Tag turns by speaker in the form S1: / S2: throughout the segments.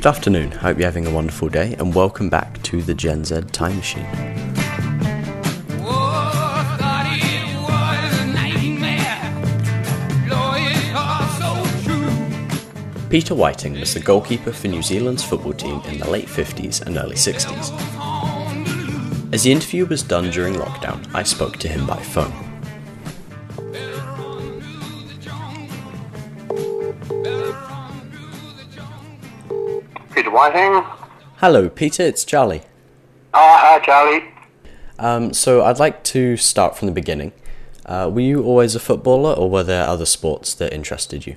S1: Good afternoon, hope you're having a wonderful day, and welcome back to the Gen Z Time Machine. Peter Whiting was the goalkeeper for New Zealand's football team in the late 50s and early 60s. As the interview was done during lockdown, I spoke to him by phone.
S2: Whiting.
S1: Hello, Peter, it's Charlie.
S2: Oh, hi, Charlie.
S1: Um, so I'd like to start from the beginning. Uh, were you always a footballer, or were there other sports that interested you?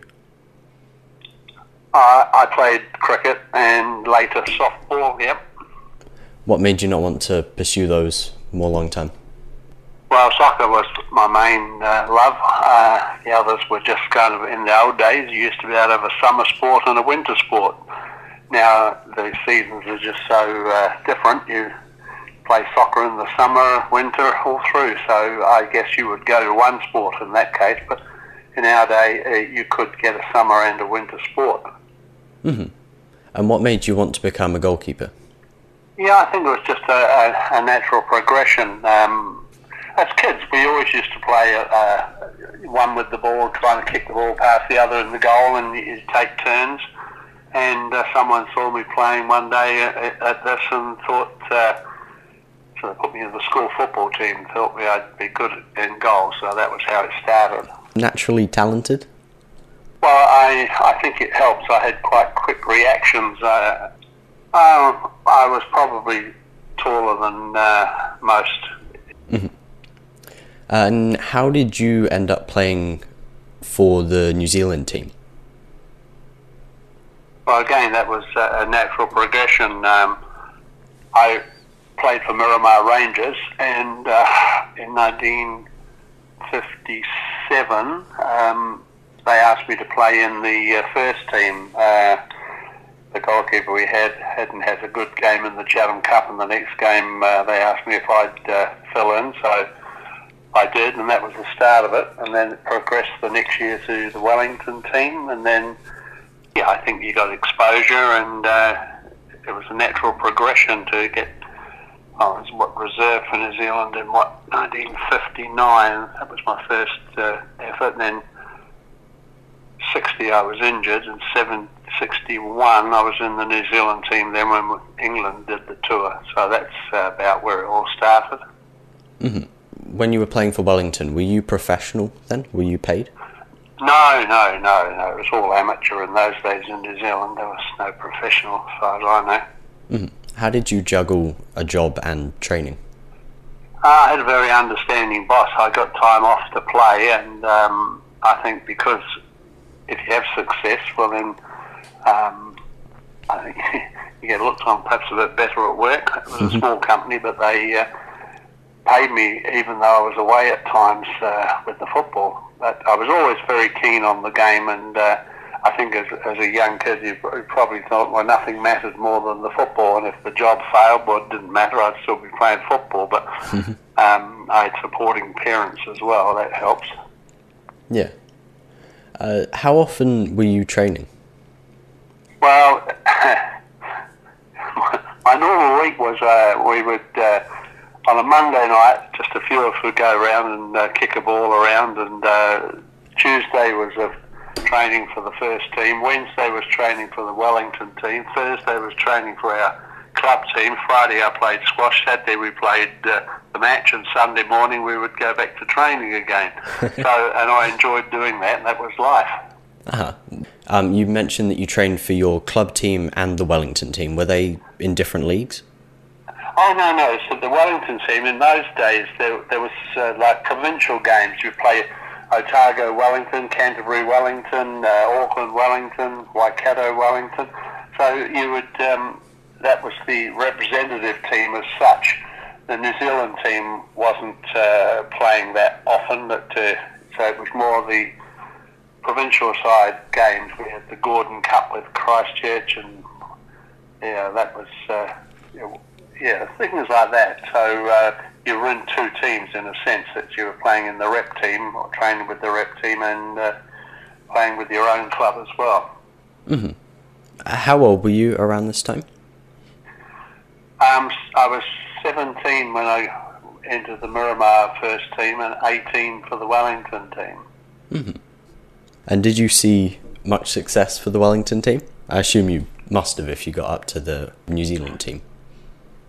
S2: Uh, I played cricket and later softball, yep.
S1: What made you not want to pursue those more long term?
S2: Well, soccer was my main uh, love. Uh, the others were just kind of in the old days. You used to be able to have a summer sport and a winter sport. Now the seasons are just so uh, different. You play soccer in the summer, winter, all through. So I guess you would go to one sport in that case. But in our day, uh, you could get a summer and a winter sport.
S1: hmm And what made you want to become a goalkeeper?
S2: Yeah, I think it was just a, a, a natural progression. Um, as kids, we always used to play uh, one with the ball, trying to kick the ball past the other in the goal, and you take turns. And uh, someone saw me playing one day at, at this and thought, uh, so they put me in the school football team, thought me I'd be good in goal, so that was how it started.
S1: Naturally talented?
S2: Well, I, I think it helps. I had quite quick reactions. Uh, I, I was probably taller than uh, most.
S1: And how did you end up playing for the New Zealand team?
S2: Well, again, that was a natural progression. Um, I played for Miramar Rangers, and uh, in 1957, um, they asked me to play in the uh, first team. Uh, the goalkeeper we had hadn't had a good game in the Chatham Cup, and the next game uh, they asked me if I'd uh, fill in. So I did, and that was the start of it. And then it progressed the next year to the Wellington team, and then yeah, I think you got exposure, and uh, it was a natural progression to get. I was what reserve for New Zealand in what 1959. That was my first uh, effort. And then 60, I was injured, and 761, I was in the New Zealand team. Then when England did the tour, so that's uh, about where it all started.
S1: When you were playing for Wellington, were you professional then? Were you paid?
S2: No, no, no, no. It was all amateur in those days in New Zealand. There was no professional, as far as I know.
S1: How did you juggle a job and training?
S2: Uh, I had a very understanding boss. I got time off to play, and um, I think because if you have success, well then um, I think you get looked on perhaps a bit better at work. It was a small company, but they uh, paid me even though I was away at times uh, with the football. But I was always very keen on the game, and uh, I think as, as a young kid, you you probably thought, well, nothing mattered more than the football, and if the job failed, well, it didn't matter. I'd still be playing football. But um, I had supporting parents as well. That helps.
S1: Yeah. Uh, how often were you training?
S2: Well, my normal week was uh, we would uh, on a Monday night, just a few of us would go around and uh, kick a ball around, and uh, Tuesday was a training for the first team. Wednesday was training for the Wellington team. Thursday was training for our club team. Friday I played squash. Saturday we played uh, the match, and Sunday morning we would go back to training again. so, and I enjoyed doing that, and that was life.
S1: Uh-huh. Um, you mentioned that you trained for your club team and the Wellington team. Were they in different leagues?
S2: Oh no, no. So the Wellington team in those days, there, there was uh, like provincial games. You play Otago Wellington, Canterbury Wellington, uh, Auckland Wellington, Waikato Wellington. So you would um, that was the representative team as such. The New Zealand team wasn't uh, playing that often, but uh, so it was more the provincial side games. We had the Gordon Cup with Christchurch, and yeah, that was uh, yeah things like that. So uh, you were in two teams in a sense that you were playing in the rep team or training with the rep team and uh, playing with your own club as well.
S1: Mm-hmm. How old were you around this time?
S2: Um, I was 17 when I entered the Miramar first team and 18 for the Wellington team.
S1: Mm-hmm. And did you see much success for the Wellington team? I assume you must have if you got up to the New Zealand team.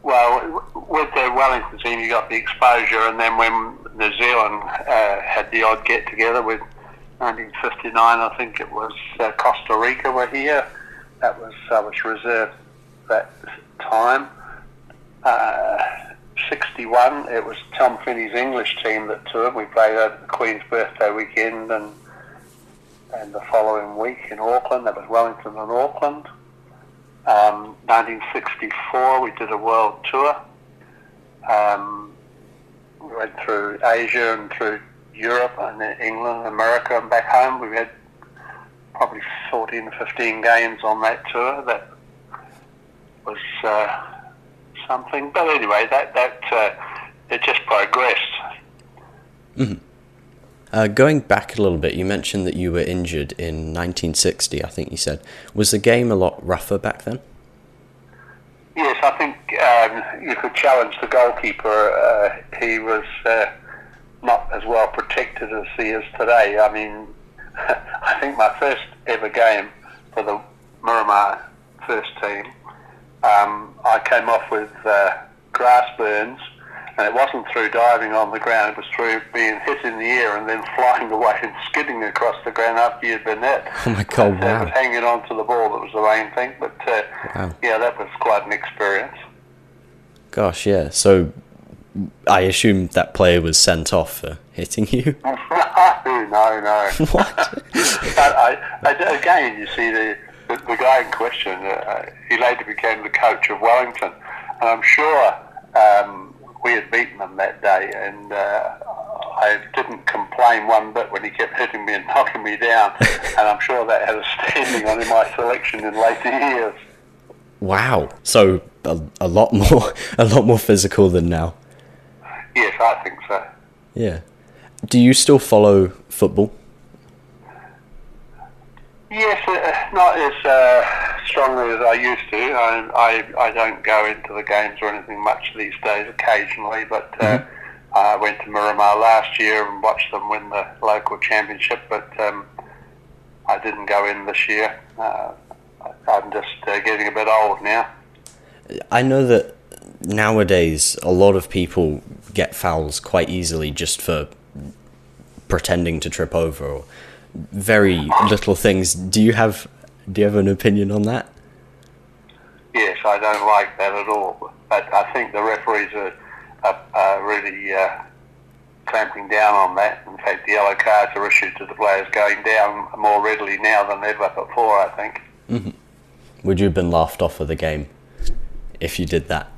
S2: Well, with the Wellington team, you got the exposure, and then when New Zealand uh, had the odd get together with 1959, I think it was uh, Costa Rica were here. That was I was reserved that time. Uh, 61, it was Tom Finney's English team that toured. We played over the Queen's birthday weekend and and the following week in Auckland. That was Wellington and Auckland. Um, 1964, we did a world tour. Um, we went through Asia and through Europe and England, America, and back home. We had probably 14, 15 games on that tour. That was uh, something. But anyway, that that uh, it just progressed.
S1: Mm-hmm. Uh, going back a little bit, you mentioned that you were injured in 1960. I think you said was the game a lot rougher back then?
S2: Yes, I think um, you could challenge the goalkeeper. Uh, he was uh, not as well protected as he is today. I mean, I think my first ever game for the Miramar first team, um, I came off with uh, grass burns and it wasn't through diving on the ground, it was through being hit in the air and then flying away and skidding across the ground after you'd been hit.
S1: Oh my God,
S2: wow.
S1: Uh,
S2: hanging on to the ball that was the main thing, but uh, wow. yeah, that was quite an experience.
S1: Gosh, yeah. So I assume that player was sent off for hitting you?
S2: no, no.
S1: what?
S2: I, I, again, you see, the, the, the guy in question, uh, he later became the coach of Wellington, and I'm sure um, them that day, and uh, I didn't complain one bit when he kept hitting me and knocking me down, and I'm sure that had a standing on in my selection in later years.
S1: Wow! So a, a lot more, a lot more physical than now.
S2: Yes, I think so.
S1: Yeah. Do you still follow football?
S2: Yes, uh, not as uh, strongly as I used to. I, I, I don't go into the games or anything much these days. Occasionally, but uh, mm-hmm. I went to Miramar last year and watched them win the local championship. But um, I didn't go in this year. Uh, I'm just uh, getting a bit old now.
S1: I know that nowadays a lot of people get fouls quite easily just for pretending to trip over or very little things. Do you have do you have an opinion on that?
S2: Yes, I don't like that at all. But I think the referees are, are, are really uh, clamping down on that. In fact, the yellow cards are issued to the players going down more readily now than ever before. I think.
S1: Mm-hmm. Would you have been laughed off of the game if you did that?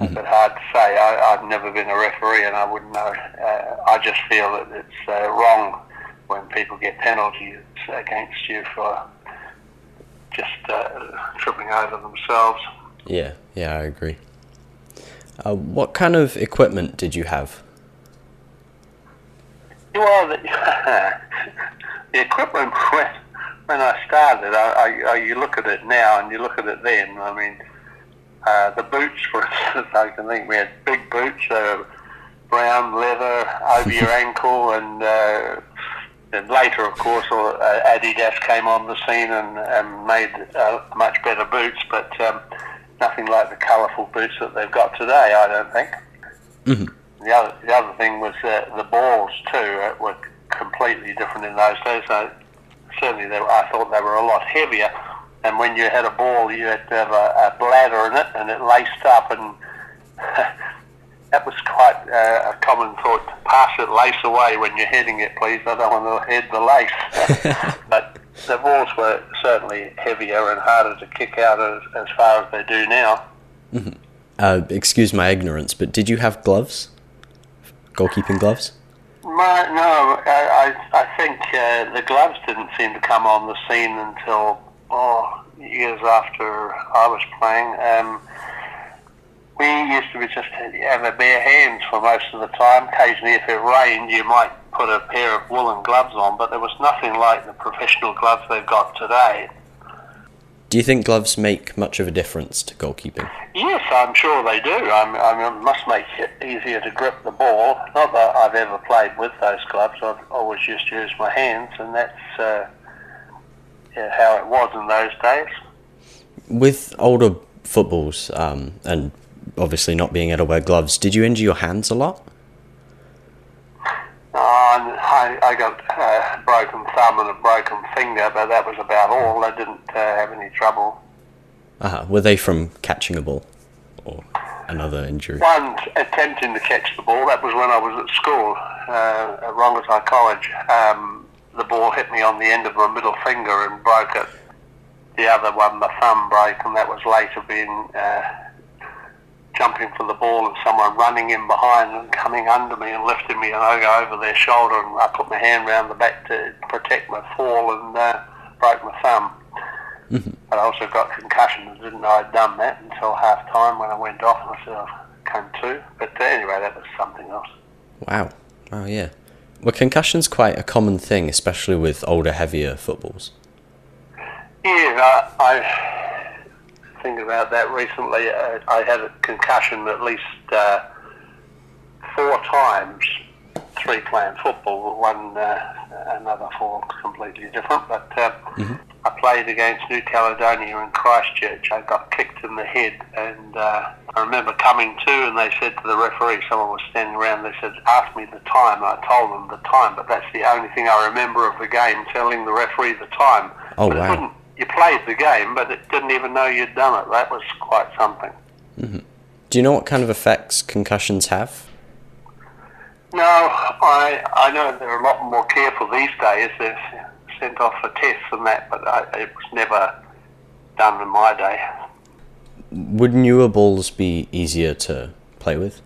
S2: It's mm-hmm. hard to say. I, have never been a referee, and I wouldn't know. Uh, I just feel that it's uh, wrong when people get penalties against you for just uh, tripping over themselves.
S1: Yeah, yeah, I agree. Uh, what kind of equipment did you have?
S2: Well, the, the equipment when, when I started, I, I, you look at it now and you look at it then. I mean, uh, the boots, for instance, I can think we had big boots, uh, brown leather over your ankle, and uh, and later, of course, uh, Adidas came on the scene and, and made uh, much better boots, but um, nothing like the colourful boots that they've got today, I don't think.
S1: Mm-hmm.
S2: The other the other thing was uh, the balls too uh, were completely different in those days. So certainly, they were, I thought they were a lot heavier, and when you had a ball, you had to have a, a bladder in it, and it laced up, and that was quite uh, a common thought. Pass it lace away when you're heading it, please. I don't want to head the lace. but the balls were certainly heavier and harder to kick out as, as far as they do now.
S1: Mm-hmm. Uh, excuse my ignorance, but did you have gloves? Goalkeeping gloves?
S2: My, no, I, I, I think uh, the gloves didn't seem to come on the scene until oh, years after I was playing. Um, we used to be just have a bare hands for most of the time. Occasionally, if it rained, you might put a pair of woolen gloves on, but there was nothing like the professional gloves they've got today.
S1: Do you think gloves make much of a difference to goalkeeping?
S2: Yes, I'm sure they do. I'm, I mean, it must make it easier to grip the ball. Not that I've ever played with those gloves. I've always used to use my hands, and that's uh, yeah, how it was in those days.
S1: With older footballs um, and obviously not being able to wear gloves, did you injure your hands a lot?
S2: Uh, I, I got a uh, broken thumb and a broken finger, but that was about all. I didn't uh, have any trouble.
S1: Uh-huh. Were they from catching a ball or another injury?
S2: One attempting to catch the ball. That was when I was at school uh, at Rongotai College. Um, the ball hit me on the end of my middle finger and broke it. The other one, the thumb broke, and that was later being uh, jumping for the ball and someone running in behind and coming under me and lifting me and I go over their shoulder and I put my hand around the back to protect my fall and uh, broke my thumb. Mm-hmm. But I also got concussion and didn't know I'd done that until half time when I went off and I said I came to. But uh, anyway, that was something else.
S1: Wow. Oh, yeah. Well, concussion's quite a common thing, especially with older, heavier footballs.
S2: Yeah, I thinking about that recently. Uh, I had a concussion at least uh, four times, three playing football, one uh, another four completely different. But uh, mm-hmm. I played against New Caledonia in Christchurch. I got kicked in the head, and uh, I remember coming to, and they said to the referee, someone was standing around. They said, "Ask me the time." I told them the time, but that's the only thing I remember of the game, telling the referee the time.
S1: Oh but wow!
S2: You played the game, but it didn't even know you'd done it. That was quite something.
S1: Mm-hmm. Do you know what kind of effects concussions have?
S2: No, I I know they're a lot more careful these days. They're sent off for tests and that, but I, it was never done in my day.
S1: Would newer balls be easier to play with?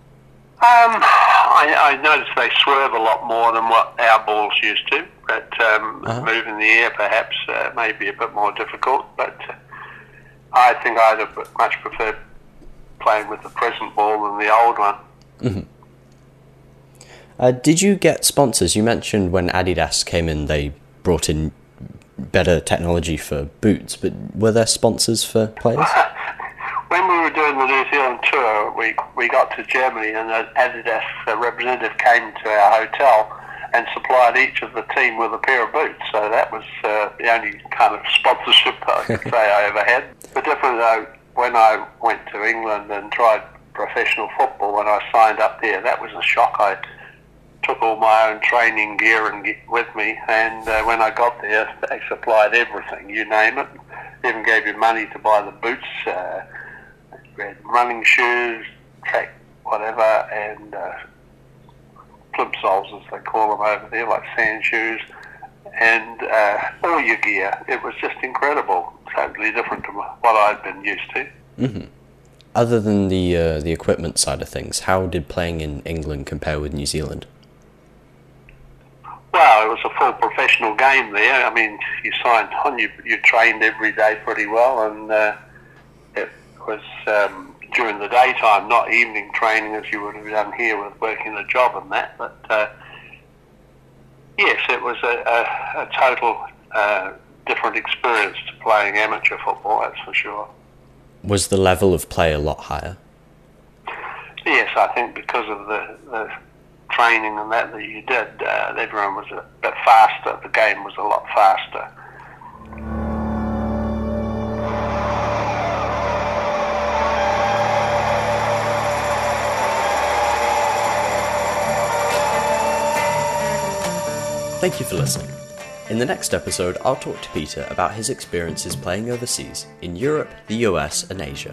S2: Um, I, I noticed they swerve a lot more than what our balls used to. But um, uh-huh. moving the air perhaps uh, may be a bit more difficult. But I think I'd have much preferred playing with the present ball than the old one.
S1: Mm-hmm. Uh, did you get sponsors? You mentioned when Adidas came in, they brought in better technology for boots, but were there sponsors for players?
S2: when we were doing the New Zealand tour, we, we got to Germany and an Adidas representative came to our hotel and supplied each of the team with a pair of boots. So that was uh, the only kind of sponsorship I could say I ever had. But definitely though, when I went to England and tried professional football, when I signed up there, that was a shock. I took all my own training gear and with me, and uh, when I got there, they supplied everything, you name it. Even gave you money to buy the boots. Uh, running shoes, track, whatever, and uh, plimsolls as they call them over there, like sand shoes, and uh, all your gear. It was just incredible, totally different to what I'd been used to.
S1: Mm-hmm. Other than the uh, the equipment side of things, how did playing in England compare with New Zealand?
S2: Well, it was a full professional game there. I mean, you signed on, you you trained every day pretty well, and uh, it was um, during the daytime, not evening training as you would have done here with working a job and that. But uh, yes, it was a, a, a total uh, different experience to playing amateur football, that's for sure.
S1: Was the level of play a lot higher?
S2: Yes, I think because of the, the training and that that you did, uh, everyone was a bit faster. The game was a lot faster.
S1: Thank you for listening. In the next episode, I'll talk to Peter about his experiences playing overseas in Europe, the US, and Asia.